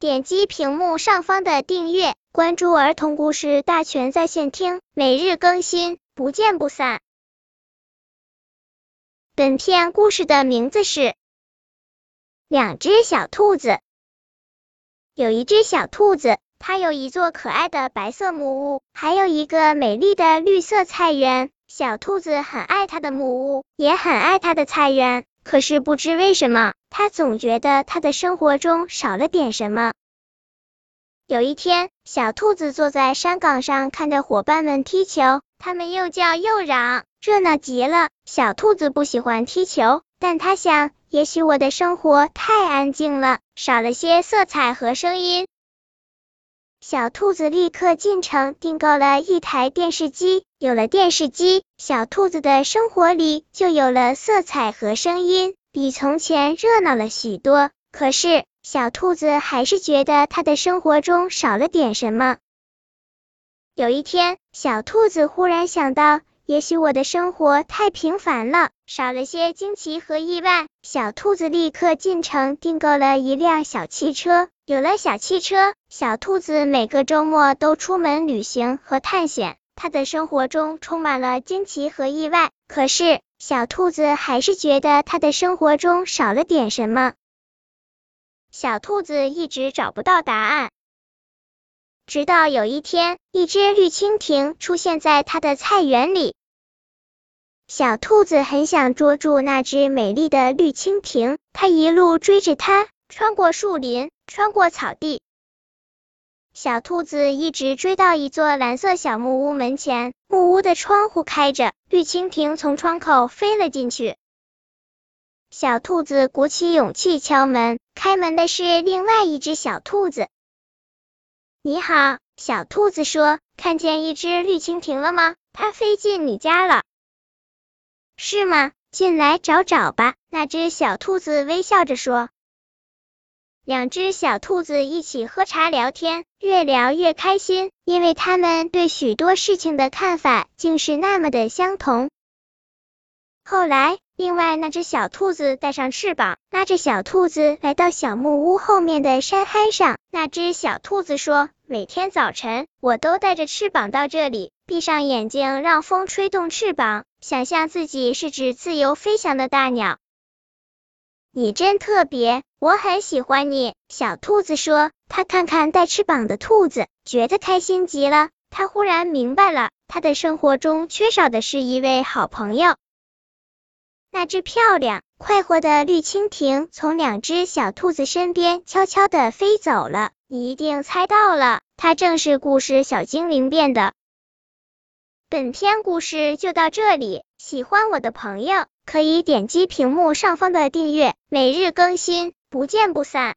点击屏幕上方的订阅，关注儿童故事大全在线听，每日更新，不见不散。本片故事的名字是《两只小兔子》。有一只小兔子，它有一座可爱的白色木屋，还有一个美丽的绿色菜园。小兔子很爱它的木屋，也很爱它的菜园。可是不知为什么，他总觉得他的生活中少了点什么。有一天，小兔子坐在山岗上，看着伙伴们踢球，他们又叫又嚷，热闹极了。小兔子不喜欢踢球，但它想，也许我的生活太安静了，少了些色彩和声音。小兔子立刻进城订购了一台电视机。有了电视机，小兔子的生活里就有了色彩和声音，比从前热闹了许多。可是，小兔子还是觉得它的生活中少了点什么。有一天，小兔子忽然想到，也许我的生活太平凡了，少了些惊奇和意外。小兔子立刻进城订购了一辆小汽车。有了小汽车，小兔子每个周末都出门旅行和探险。他的生活中充满了惊奇和意外，可是小兔子还是觉得他的生活中少了点什么。小兔子一直找不到答案，直到有一天，一只绿蜻蜓出现在他的菜园里。小兔子很想捉住那只美丽的绿蜻蜓，它一路追着它，穿过树林，穿过草地。小兔子一直追到一座蓝色小木屋门前，木屋的窗户开着，绿蜻蜓从窗口飞了进去。小兔子鼓起勇气敲门，开门的是另外一只小兔子。你好，小兔子说，看见一只绿蜻蜓了吗？它飞进你家了，是吗？进来找找吧。那只小兔子微笑着说。两只小兔子一起喝茶聊天，越聊越开心，因为他们对许多事情的看法竟是那么的相同。后来，另外那只小兔子带上翅膀，拉着小兔子来到小木屋后面的山憨上。那只小兔子说：“每天早晨，我都带着翅膀到这里，闭上眼睛，让风吹动翅膀，想象自己是只自由飞翔的大鸟。”你真特别，我很喜欢你。小兔子说，它看看带翅膀的兔子，觉得开心极了。它忽然明白了，它的生活中缺少的是一位好朋友。那只漂亮、快活的绿蜻蜓从两只小兔子身边悄悄的飞走了。你一定猜到了，它正是故事小精灵变的。本篇故事就到这里，喜欢我的朋友。可以点击屏幕上方的订阅，每日更新，不见不散。